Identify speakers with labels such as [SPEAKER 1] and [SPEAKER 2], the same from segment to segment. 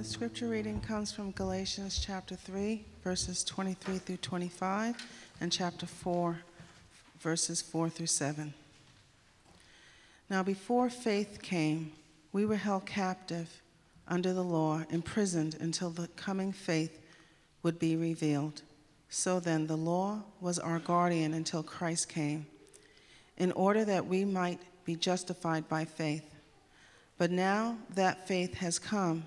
[SPEAKER 1] The scripture reading comes from Galatians chapter 3, verses 23 through 25, and chapter 4, verses 4 through 7. Now, before faith came, we were held captive under the law, imprisoned until the coming faith would be revealed. So then, the law was our guardian until Christ came, in order that we might be justified by faith. But now that faith has come,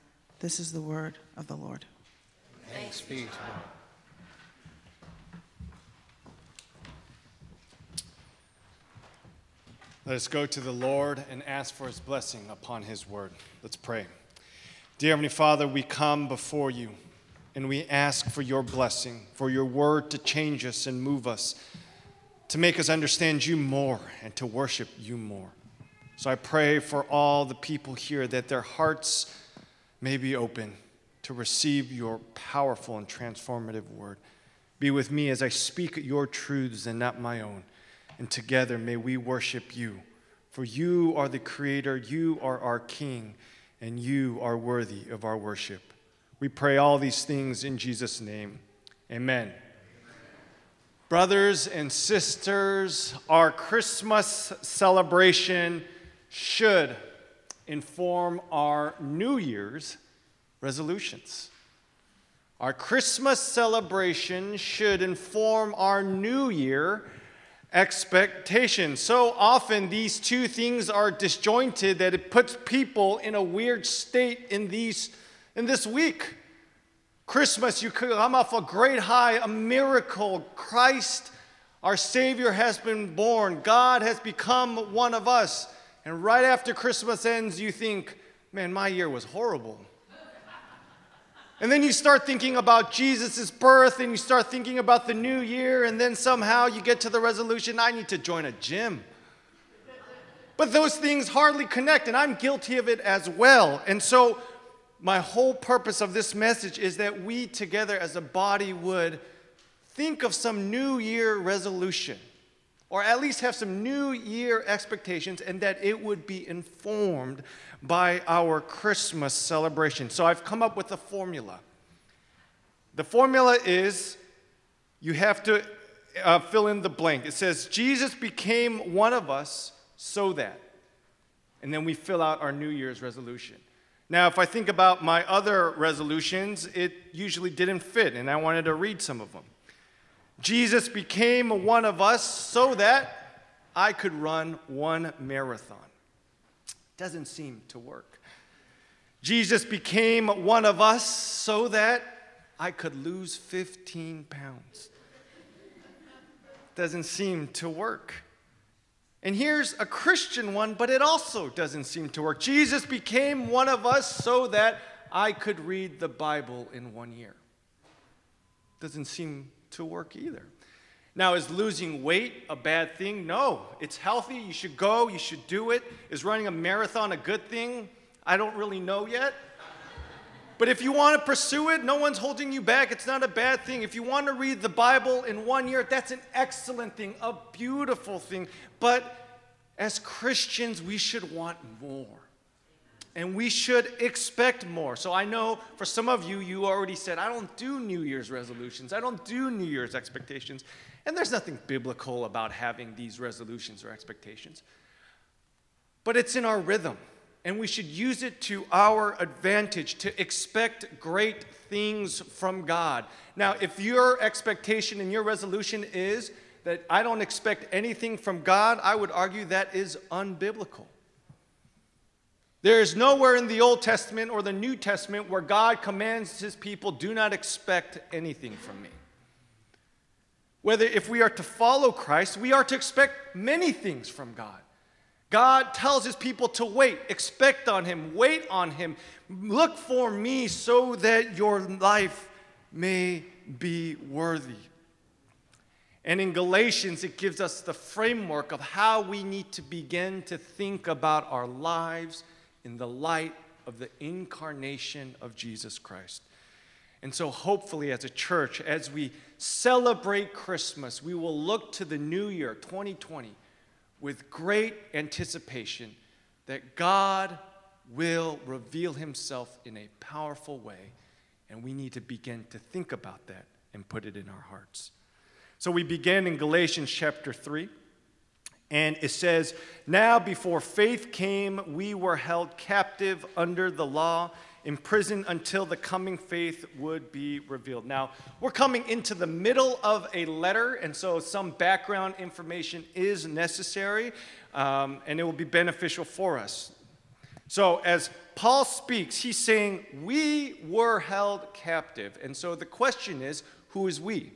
[SPEAKER 1] This is the word of the Lord.
[SPEAKER 2] Thanks be to God. Let us go to the Lord and ask for his blessing upon his word. Let's pray. Dear Heavenly Father, we come before you and we ask for your blessing, for your word to change us and move us, to make us understand you more and to worship you more. So I pray for all the people here that their hearts may be open to receive your powerful and transformative word. Be with me as I speak your truths and not my own. And together may we worship you. For you are the Creator, you are our King, and you are worthy of our worship. We pray all these things in Jesus' name. Amen. Brothers and sisters, our Christmas celebration should inform our New Year's resolutions. Our Christmas celebration should inform our New Year expectations. So often these two things are disjointed that it puts people in a weird state in these in this week. Christmas, you come off a great high, a miracle. Christ, our Savior, has been born. God has become one of us. And right after Christmas ends, you think, man, my year was horrible. And then you start thinking about Jesus' birth and you start thinking about the new year, and then somehow you get to the resolution I need to join a gym. But those things hardly connect, and I'm guilty of it as well. And so, my whole purpose of this message is that we together as a body would think of some new year resolution or at least have some new year expectations, and that it would be informed by our Christmas celebration. So I've come up with a formula. The formula is you have to uh, fill in the blank. It says, Jesus became one of us so that. And then we fill out our New Year's resolution. Now, if I think about my other resolutions, it usually didn't fit, and I wanted to read some of them. Jesus became one of us so that I could run one marathon. Doesn't seem to work. Jesus became one of us so that I could lose 15 pounds. Doesn't seem to work. And here's a Christian one, but it also doesn't seem to work. Jesus became one of us so that I could read the Bible in one year. Doesn't seem to work either. Now, is losing weight a bad thing? No, it's healthy. You should go, you should do it. Is running a marathon a good thing? I don't really know yet. But if you want to pursue it, no one's holding you back. It's not a bad thing. If you want to read the Bible in one year, that's an excellent thing, a beautiful thing. But as Christians, we should want more. And we should expect more. So I know for some of you, you already said, I don't do New Year's resolutions, I don't do New Year's expectations. And there's nothing biblical about having these resolutions or expectations. But it's in our rhythm, and we should use it to our advantage to expect great things from God. Now, if your expectation and your resolution is that I don't expect anything from God, I would argue that is unbiblical. There is nowhere in the Old Testament or the New Testament where God commands his people, do not expect anything from me. Whether if we are to follow Christ, we are to expect many things from God. God tells his people to wait, expect on him, wait on him, look for me so that your life may be worthy. And in Galatians, it gives us the framework of how we need to begin to think about our lives in the light of the incarnation of Jesus Christ. And so, hopefully, as a church, as we celebrate Christmas, we will look to the new year, 2020, with great anticipation that God will reveal himself in a powerful way. And we need to begin to think about that and put it in our hearts. So we begin in Galatians chapter 3. And it says, Now before faith came, we were held captive under the law, imprisoned until the coming faith would be revealed. Now, we're coming into the middle of a letter, and so some background information is necessary, um, and it will be beneficial for us. So, as Paul speaks, he's saying, We were held captive. And so the question is, who is we?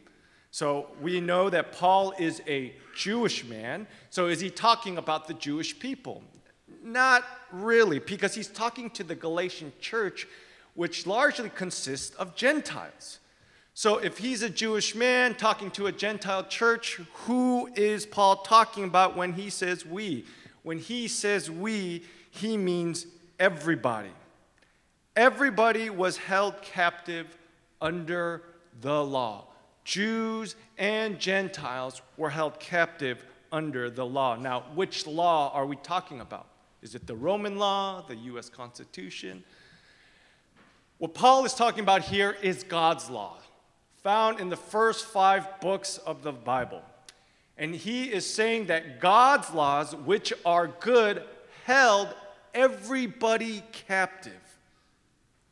[SPEAKER 2] So we know that Paul is a Jewish man. So is he talking about the Jewish people? Not really, because he's talking to the Galatian church, which largely consists of Gentiles. So if he's a Jewish man talking to a Gentile church, who is Paul talking about when he says we? When he says we, he means everybody. Everybody was held captive under the law. Jews and Gentiles were held captive under the law. Now, which law are we talking about? Is it the Roman law, the US Constitution? What Paul is talking about here is God's law, found in the first five books of the Bible. And he is saying that God's laws, which are good, held everybody captive.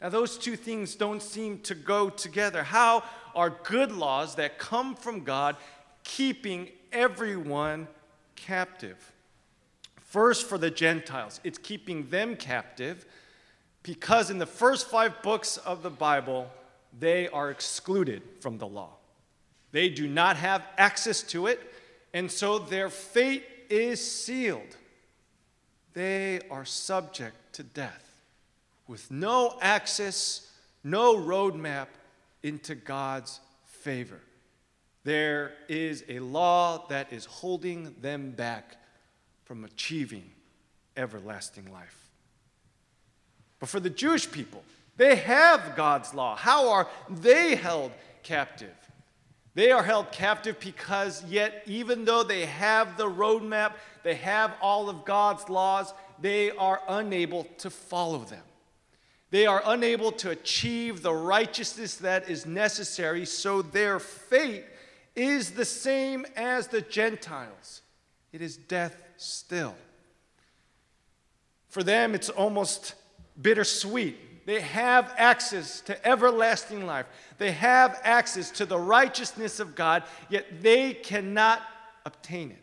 [SPEAKER 2] Now, those two things don't seem to go together. How are good laws that come from God, keeping everyone captive. First, for the Gentiles, it's keeping them captive because in the first five books of the Bible, they are excluded from the law. They do not have access to it, and so their fate is sealed. They are subject to death with no access, no roadmap, into God's favor. There is a law that is holding them back from achieving everlasting life. But for the Jewish people, they have God's law. How are they held captive? They are held captive because, yet, even though they have the roadmap, they have all of God's laws, they are unable to follow them. They are unable to achieve the righteousness that is necessary, so their fate is the same as the Gentiles. It is death still. For them, it's almost bittersweet. They have access to everlasting life, they have access to the righteousness of God, yet they cannot obtain it.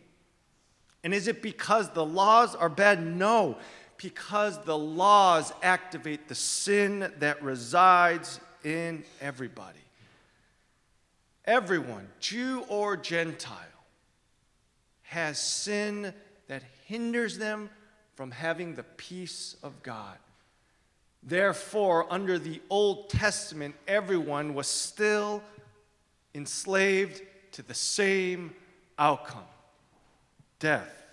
[SPEAKER 2] And is it because the laws are bad? No because the laws activate the sin that resides in everybody. Everyone, Jew or Gentile, has sin that hinders them from having the peace of God. Therefore, under the Old Testament, everyone was still enslaved to the same outcome death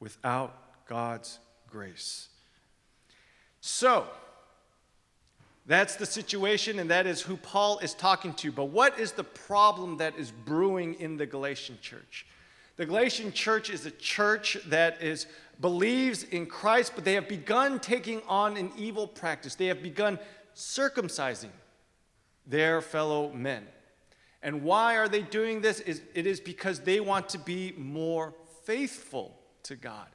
[SPEAKER 2] without God's grace. So, that's the situation, and that is who Paul is talking to. But what is the problem that is brewing in the Galatian church? The Galatian church is a church that is believes in Christ, but they have begun taking on an evil practice. They have begun circumcising their fellow men. And why are they doing this? Is it is because they want to be more faithful to God.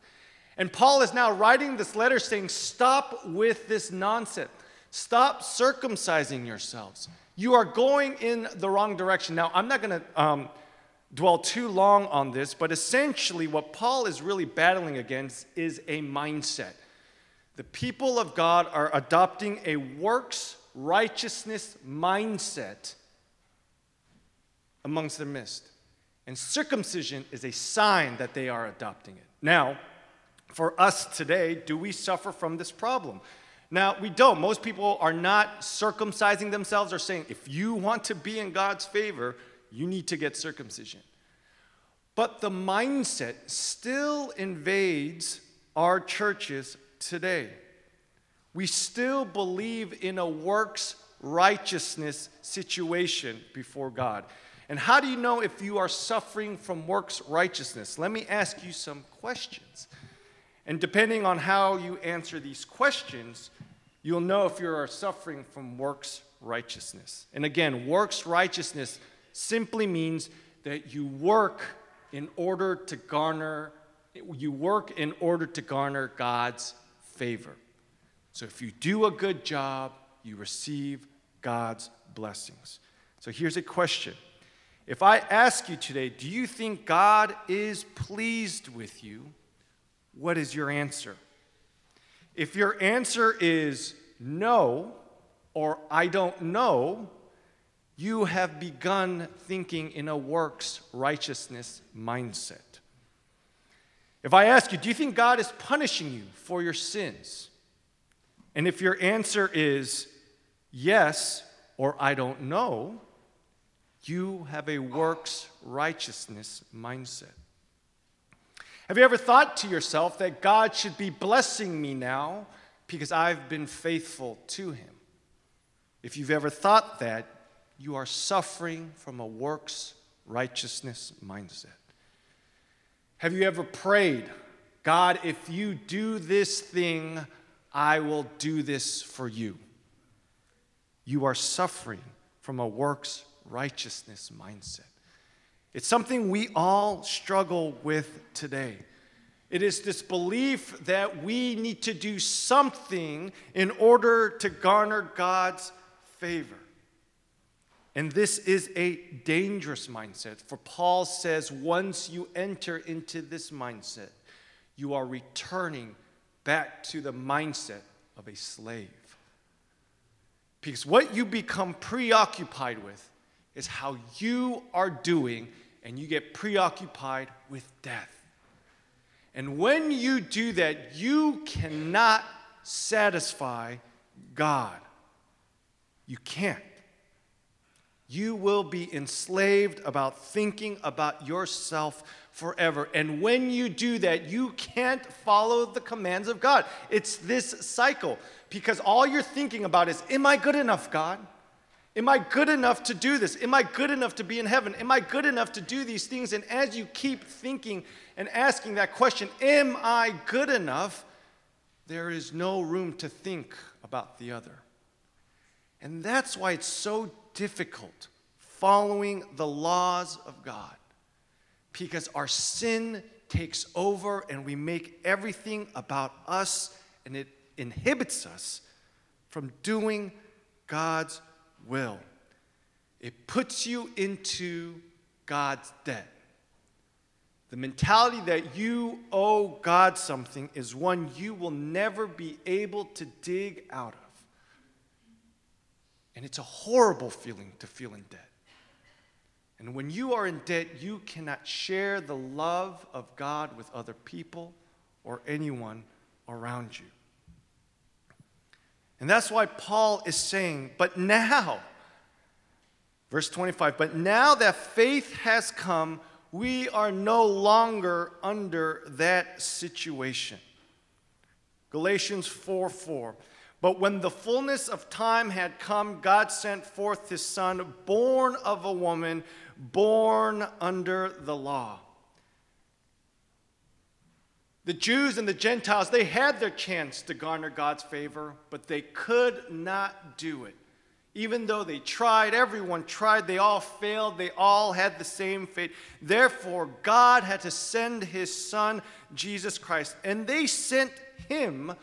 [SPEAKER 2] And Paul is now writing this letter saying, Stop with this nonsense. Stop circumcising yourselves. You are going in the wrong direction. Now, I'm not going to um, dwell too long on this, but essentially, what Paul is really battling against is a mindset. The people of God are adopting a works righteousness mindset amongst their midst. And circumcision is a sign that they are adopting it. Now, for us today, do we suffer from this problem? Now, we don't. Most people are not circumcising themselves or saying, if you want to be in God's favor, you need to get circumcision. But the mindset still invades our churches today. We still believe in a works righteousness situation before God. And how do you know if you are suffering from works righteousness? Let me ask you some questions. And depending on how you answer these questions, you'll know if you are suffering from works righteousness. And again, works righteousness simply means that you work in order to garner you work in order to garner God's favor. So if you do a good job, you receive God's blessings. So here's a question. If I ask you today, do you think God is pleased with you? What is your answer? If your answer is no or I don't know, you have begun thinking in a works righteousness mindset. If I ask you, do you think God is punishing you for your sins? And if your answer is yes or I don't know, you have a works righteousness mindset. Have you ever thought to yourself that God should be blessing me now because I've been faithful to him? If you've ever thought that, you are suffering from a works righteousness mindset. Have you ever prayed, God, if you do this thing, I will do this for you? You are suffering from a works righteousness mindset. It's something we all struggle with today. It is this belief that we need to do something in order to garner God's favor. And this is a dangerous mindset, for Paul says once you enter into this mindset, you are returning back to the mindset of a slave. Because what you become preoccupied with is how you are doing and you get preoccupied with death. And when you do that, you cannot satisfy God. You can't. You will be enslaved about thinking about yourself forever. And when you do that, you can't follow the commands of God. It's this cycle because all you're thinking about is, Am I good enough, God? Am I good enough to do this? Am I good enough to be in heaven? Am I good enough to do these things? And as you keep thinking and asking that question, Am I good enough? There is no room to think about the other. And that's why it's so difficult following the laws of God because our sin takes over and we make everything about us and it inhibits us from doing God's will. It puts you into God's debt. The mentality that you owe God something is one you will never be able to dig out of. And it's a horrible feeling to feel in debt. And when you are in debt, you cannot share the love of God with other people or anyone around you. And that's why Paul is saying, but now, verse 25, but now that faith has come, we are no longer under that situation. Galatians 4 4. But when the fullness of time had come, God sent forth his son, born of a woman, born under the law. The Jews and the Gentiles, they had their chance to garner God's favor, but they could not do it. Even though they tried, everyone tried, they all failed, they all had the same fate. Therefore, God had to send his son, Jesus Christ, and they sent him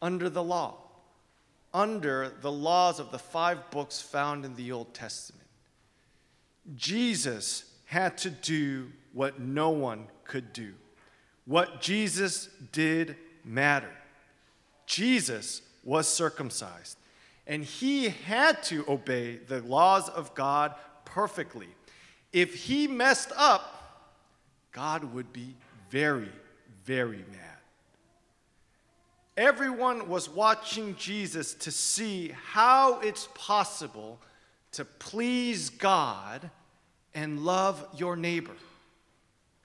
[SPEAKER 2] under the law, under the laws of the five books found in the Old Testament. Jesus had to do what no one could do. What Jesus did mattered. Jesus was circumcised, and he had to obey the laws of God perfectly. If he messed up, God would be very, very mad. Everyone was watching Jesus to see how it's possible to please God and love your neighbor.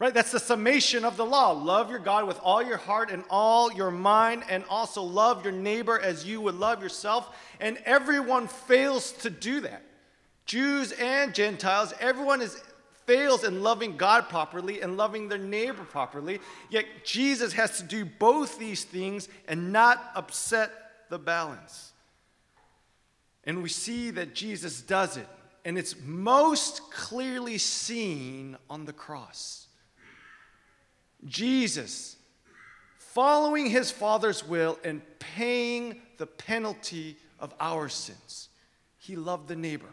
[SPEAKER 2] Right? That's the summation of the law. Love your God with all your heart and all your mind, and also love your neighbor as you would love yourself. And everyone fails to do that. Jews and Gentiles, everyone is fails in loving God properly and loving their neighbor properly. Yet Jesus has to do both these things and not upset the balance. And we see that Jesus does it, and it's most clearly seen on the cross. Jesus, following his Father's will and paying the penalty of our sins, he loved the neighbor.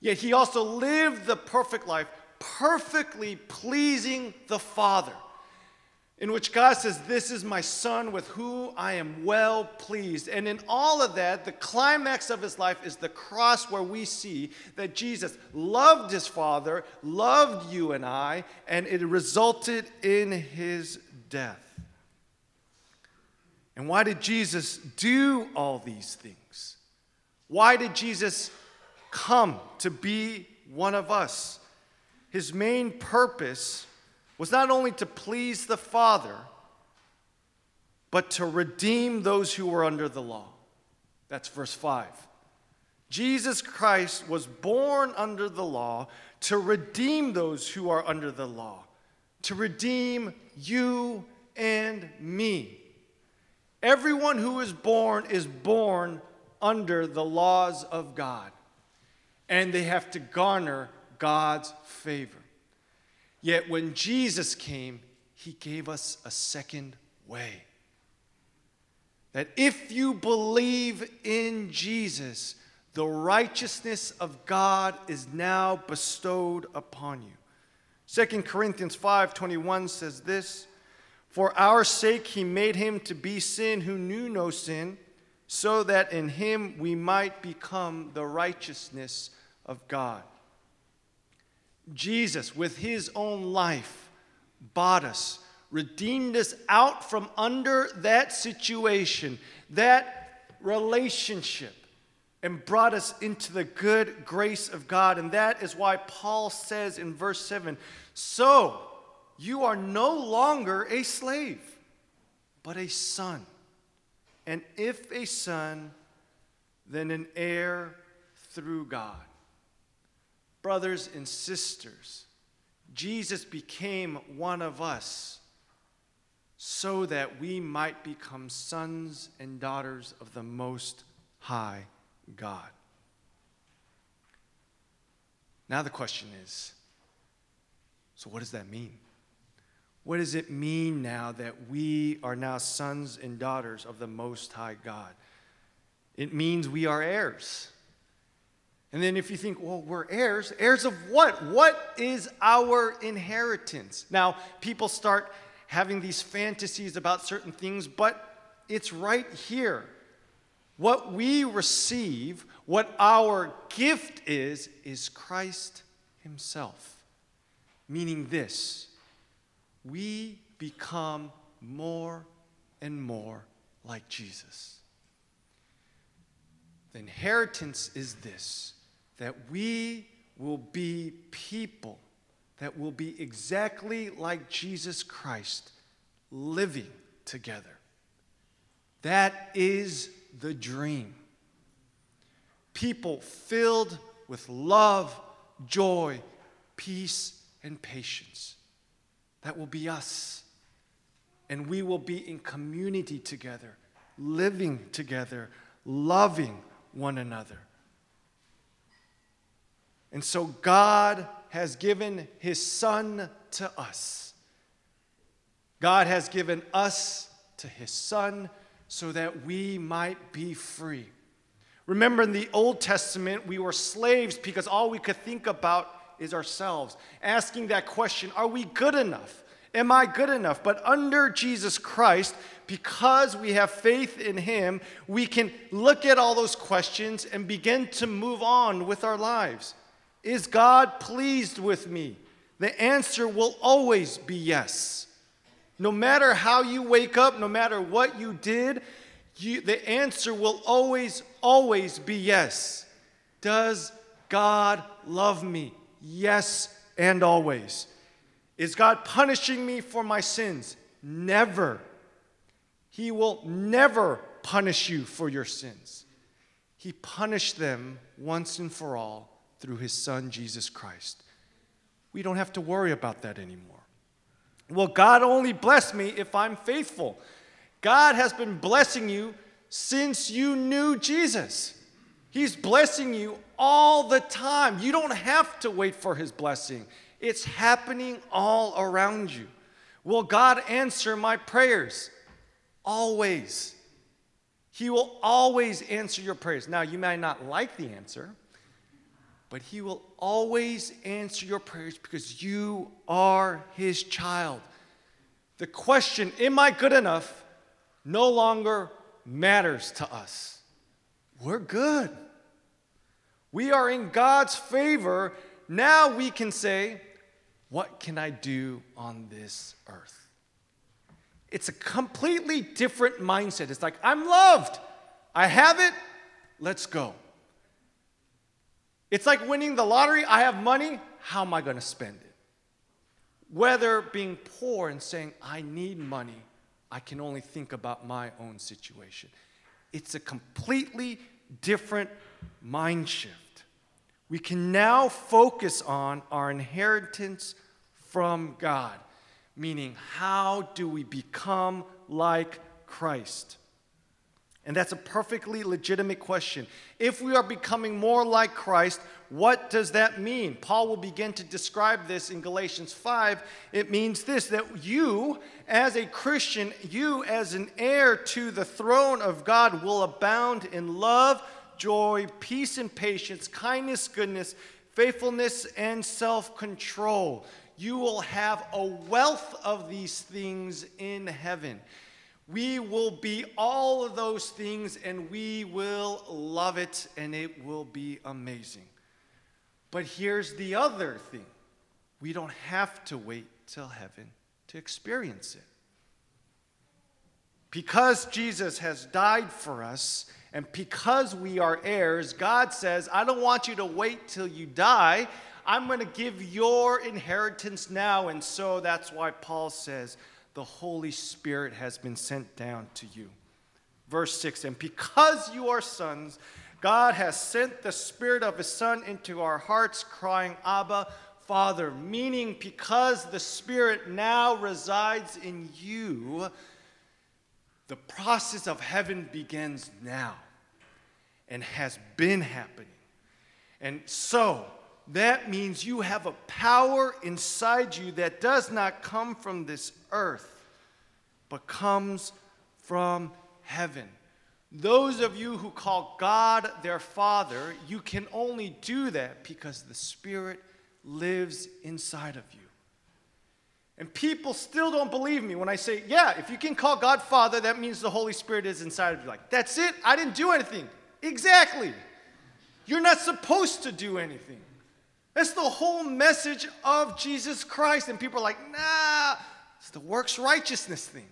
[SPEAKER 2] Yet he also lived the perfect life, perfectly pleasing the Father, in which God says, This is my Son with whom I am well pleased. And in all of that, the climax of his life is the cross where we see that Jesus loved his Father, loved you and I, and it resulted in his death. And why did Jesus do all these things? Why did Jesus come to be one of us. His main purpose was not only to please the Father, but to redeem those who were under the law. That's verse 5. Jesus Christ was born under the law to redeem those who are under the law, to redeem you and me. Everyone who is born is born under the laws of God and they have to garner God's favor. Yet when Jesus came, he gave us a second way. That if you believe in Jesus, the righteousness of God is now bestowed upon you. 2 Corinthians 5:21 says this, "For our sake he made him to be sin who knew no sin, so that in him we might become the righteousness of God. Jesus, with his own life, bought us, redeemed us out from under that situation, that relationship, and brought us into the good grace of God. And that is why Paul says in verse 7 So you are no longer a slave, but a son. And if a son, then an heir through God brothers and sisters, Jesus became one of us so that we might become sons and daughters of the Most High God. Now, the question is so, what does that mean? What does it mean now that we are now sons and daughters of the Most High God? It means we are heirs. And then if you think, well, we're heirs, heirs of what? What is our inheritance? Now, people start having these fantasies about certain things, but it's right here. What we receive, what our gift is, is Christ Himself. Meaning this we become more and more like Jesus. The inheritance is this that we will be people that will be exactly like Jesus Christ, living together. That is the dream. People filled with love, joy, peace, and patience. That will be us. And we will be in community together, living together, loving one another. And so God has given his son to us. God has given us to his son so that we might be free. Remember, in the Old Testament, we were slaves because all we could think about is ourselves. Asking that question are we good enough? Am I good enough? But under Jesus Christ, because we have faith in Him, we can look at all those questions and begin to move on with our lives. Is God pleased with me? The answer will always be yes. No matter how you wake up, no matter what you did, you, the answer will always, always be yes. Does God love me? Yes, and always. Is God punishing me for my sins? Never. He will never punish you for your sins. He punished them once and for all through his son, Jesus Christ. We don't have to worry about that anymore. Well, God only bless me if I'm faithful. God has been blessing you since you knew Jesus. He's blessing you all the time. You don't have to wait for his blessing, it's happening all around you. Will God answer my prayers? Always. He will always answer your prayers. Now, you may not like the answer, but He will always answer your prayers because you are His child. The question, Am I good enough? no longer matters to us. We're good. We are in God's favor. Now we can say, What can I do on this earth? It's a completely different mindset. It's like, I'm loved. I have it. Let's go. It's like winning the lottery. I have money. How am I going to spend it? Whether being poor and saying, I need money, I can only think about my own situation. It's a completely different mind shift. We can now focus on our inheritance from God meaning, how do we become like Christ? And that's a perfectly legitimate question. If we are becoming more like Christ, what does that mean? Paul will begin to describe this in Galatians 5. It means this that you, as a Christian, you, as an heir to the throne of God, will abound in love, joy, peace, and patience, kindness, goodness, faithfulness, and self control you will have a wealth of these things in heaven. We will be all of those things and we will love it and it will be amazing. But here's the other thing we don't have to wait till heaven to experience it. Because Jesus has died for us and because we are heirs, God says, I don't want you to wait till you die. I'm going to give your inheritance now. And so that's why Paul says, the Holy Spirit has been sent down to you. Verse 6 And because you are sons, God has sent the Spirit of His Son into our hearts, crying, Abba, Father, meaning because the Spirit now resides in you, the process of heaven begins now and has been happening. And so, that means you have a power inside you that does not come from this earth, but comes from heaven. Those of you who call God their Father, you can only do that because the Spirit lives inside of you. And people still don't believe me when I say, yeah, if you can call God Father, that means the Holy Spirit is inside of you. Like, that's it? I didn't do anything. Exactly. You're not supposed to do anything. That's the whole message of Jesus Christ. And people are like, nah, it's the works righteousness thing.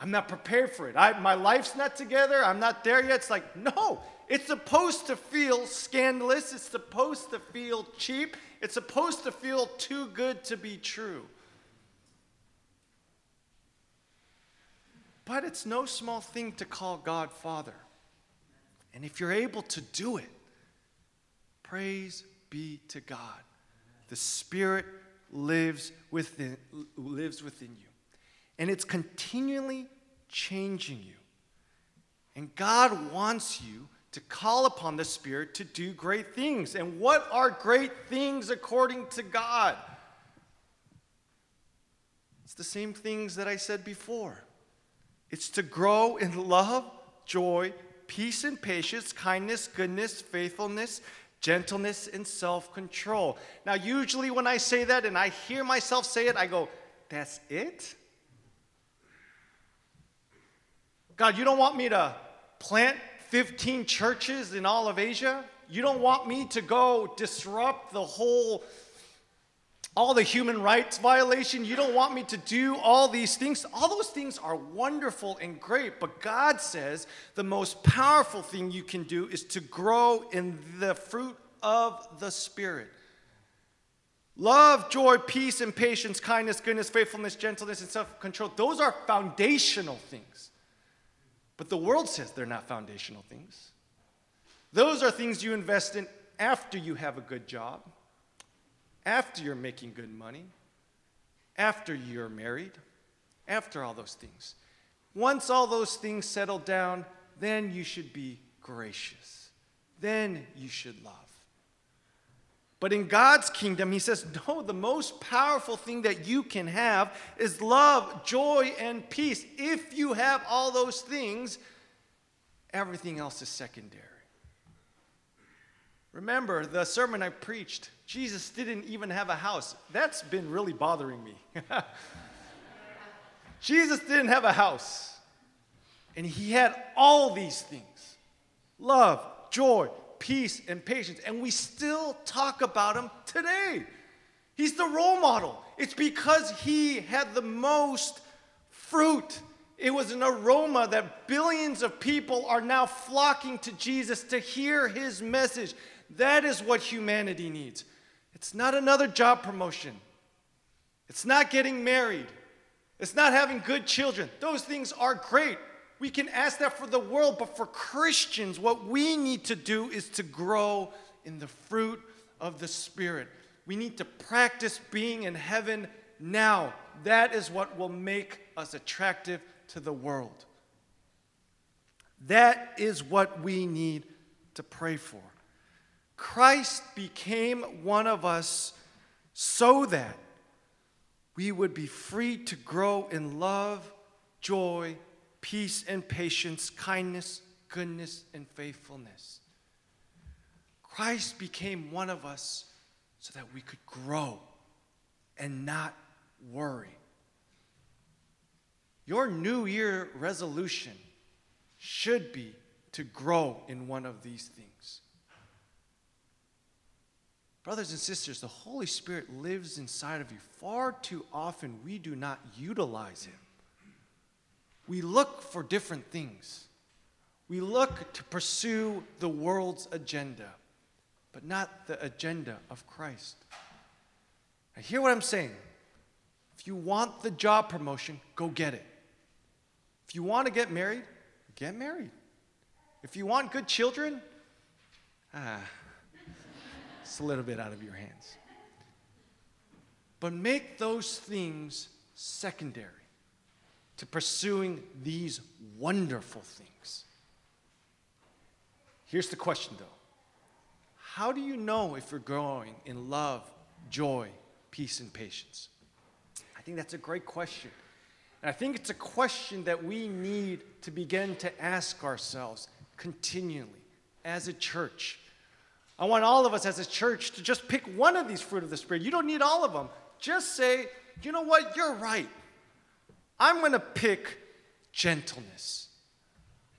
[SPEAKER 2] I'm not prepared for it. I, my life's not together. I'm not there yet. It's like, no, it's supposed to feel scandalous. It's supposed to feel cheap. It's supposed to feel too good to be true. But it's no small thing to call God Father. And if you're able to do it, praise be to God. The Spirit lives within, lives within you. And it's continually changing you. And God wants you to call upon the Spirit to do great things. And what are great things according to God? It's the same things that I said before. It's to grow in love, joy, peace, and patience, kindness, goodness, faithfulness, gentleness and self control. Now, usually when I say that and I hear myself say it, I go, That's it? God, you don't want me to plant 15 churches in all of Asia? You don't want me to go disrupt the whole all the human rights violation. You don't want me to do all these things. All those things are wonderful and great, but God says the most powerful thing you can do is to grow in the fruit of the Spirit. Love, joy, peace, and patience, kindness, goodness, faithfulness, gentleness, and self control. Those are foundational things. But the world says they're not foundational things. Those are things you invest in after you have a good job, after you're making good money, after you're married, after all those things. Once all those things settle down, then you should be gracious. Then you should love. But in God's kingdom, he says, no, the most powerful thing that you can have is love, joy, and peace. If you have all those things, everything else is secondary. Remember the sermon I preached, Jesus didn't even have a house. That's been really bothering me. Jesus didn't have a house, and he had all these things love, joy, peace, and patience. And we still talk about him today. He's the role model. It's because he had the most fruit. It was an aroma that billions of people are now flocking to Jesus to hear his message. That is what humanity needs. It's not another job promotion, it's not getting married, it's not having good children. Those things are great. We can ask that for the world, but for Christians, what we need to do is to grow in the fruit of the Spirit. We need to practice being in heaven now. That is what will make us attractive to the world. That is what we need to pray for. Christ became one of us so that we would be free to grow in love, joy, peace and patience, kindness, goodness, and faithfulness. Christ became one of us so that we could grow and not worry. Your New Year resolution should be to grow in one of these things. Brothers and sisters, the Holy Spirit lives inside of you. Far too often, we do not utilize Him we look for different things. We look to pursue the world's agenda, but not the agenda of Christ. Now, hear what I'm saying. If you want the job promotion, go get it. If you want to get married, get married. If you want good children, ah, it's a little bit out of your hands. But make those things secondary to pursuing these wonderful things. Here's the question though How do you know if you're growing in love, joy, peace, and patience? I think that's a great question. And I think it's a question that we need to begin to ask ourselves continually as a church. I want all of us as a church to just pick one of these fruit of the Spirit. You don't need all of them. Just say, you know what, you're right. I'm going to pick gentleness.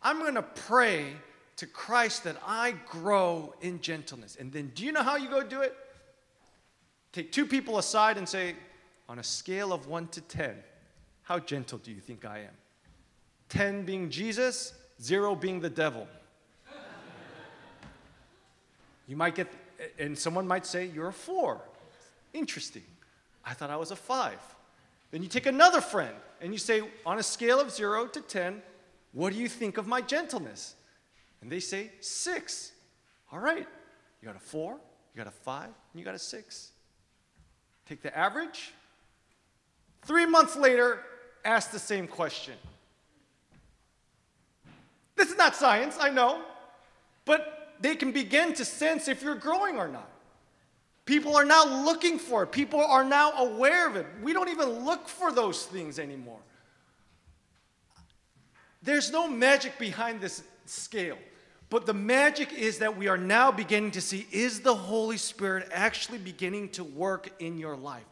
[SPEAKER 2] I'm going to pray to Christ that I grow in gentleness. And then, do you know how you go do it? Take two people aside and say, on a scale of one to 10, how gentle do you think I am? 10 being Jesus, zero being the devil. You might get, and someone might say, You're a four. Interesting. I thought I was a five. Then you take another friend and you say, on a scale of zero to 10, what do you think of my gentleness? And they say, six. All right. You got a four, you got a five, and you got a six. Take the average. Three months later, ask the same question. This is not science, I know, but they can begin to sense if you're growing or not. People are now looking for it. People are now aware of it. We don't even look for those things anymore. There's no magic behind this scale. But the magic is that we are now beginning to see is the Holy Spirit actually beginning to work in your life?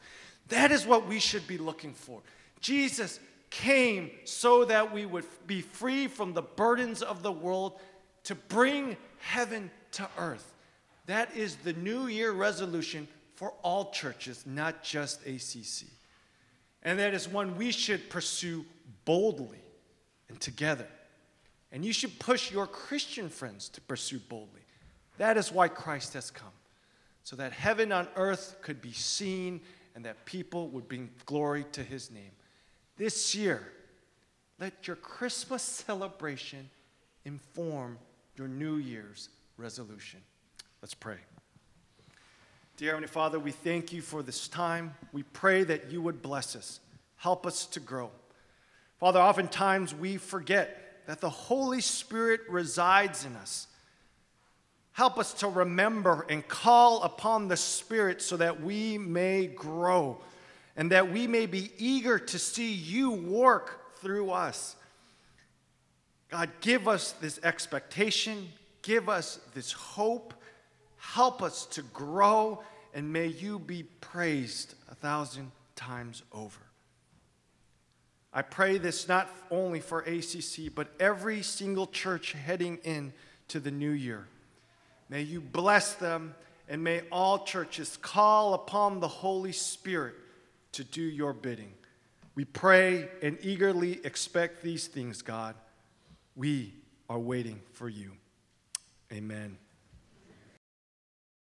[SPEAKER 2] That is what we should be looking for. Jesus came so that we would be free from the burdens of the world to bring heaven to earth. That is the New Year resolution for all churches, not just ACC. And that is one we should pursue boldly and together. And you should push your Christian friends to pursue boldly. That is why Christ has come, so that heaven on earth could be seen and that people would bring glory to his name. This year, let your Christmas celebration inform your New Year's resolution. Let's pray. Dear Heavenly Father, we thank you for this time. We pray that you would bless us, help us to grow. Father, oftentimes we forget that the Holy Spirit resides in us. Help us to remember and call upon the Spirit so that we may grow and that we may be eager to see you work through us. God, give us this expectation, give us this hope Help us to grow, and may you be praised a thousand times over. I pray this not only for ACC, but every single church heading in to the new year. May you bless them, and may all churches call upon the Holy Spirit to do your bidding. We pray and eagerly expect these things, God. We are waiting for you. Amen.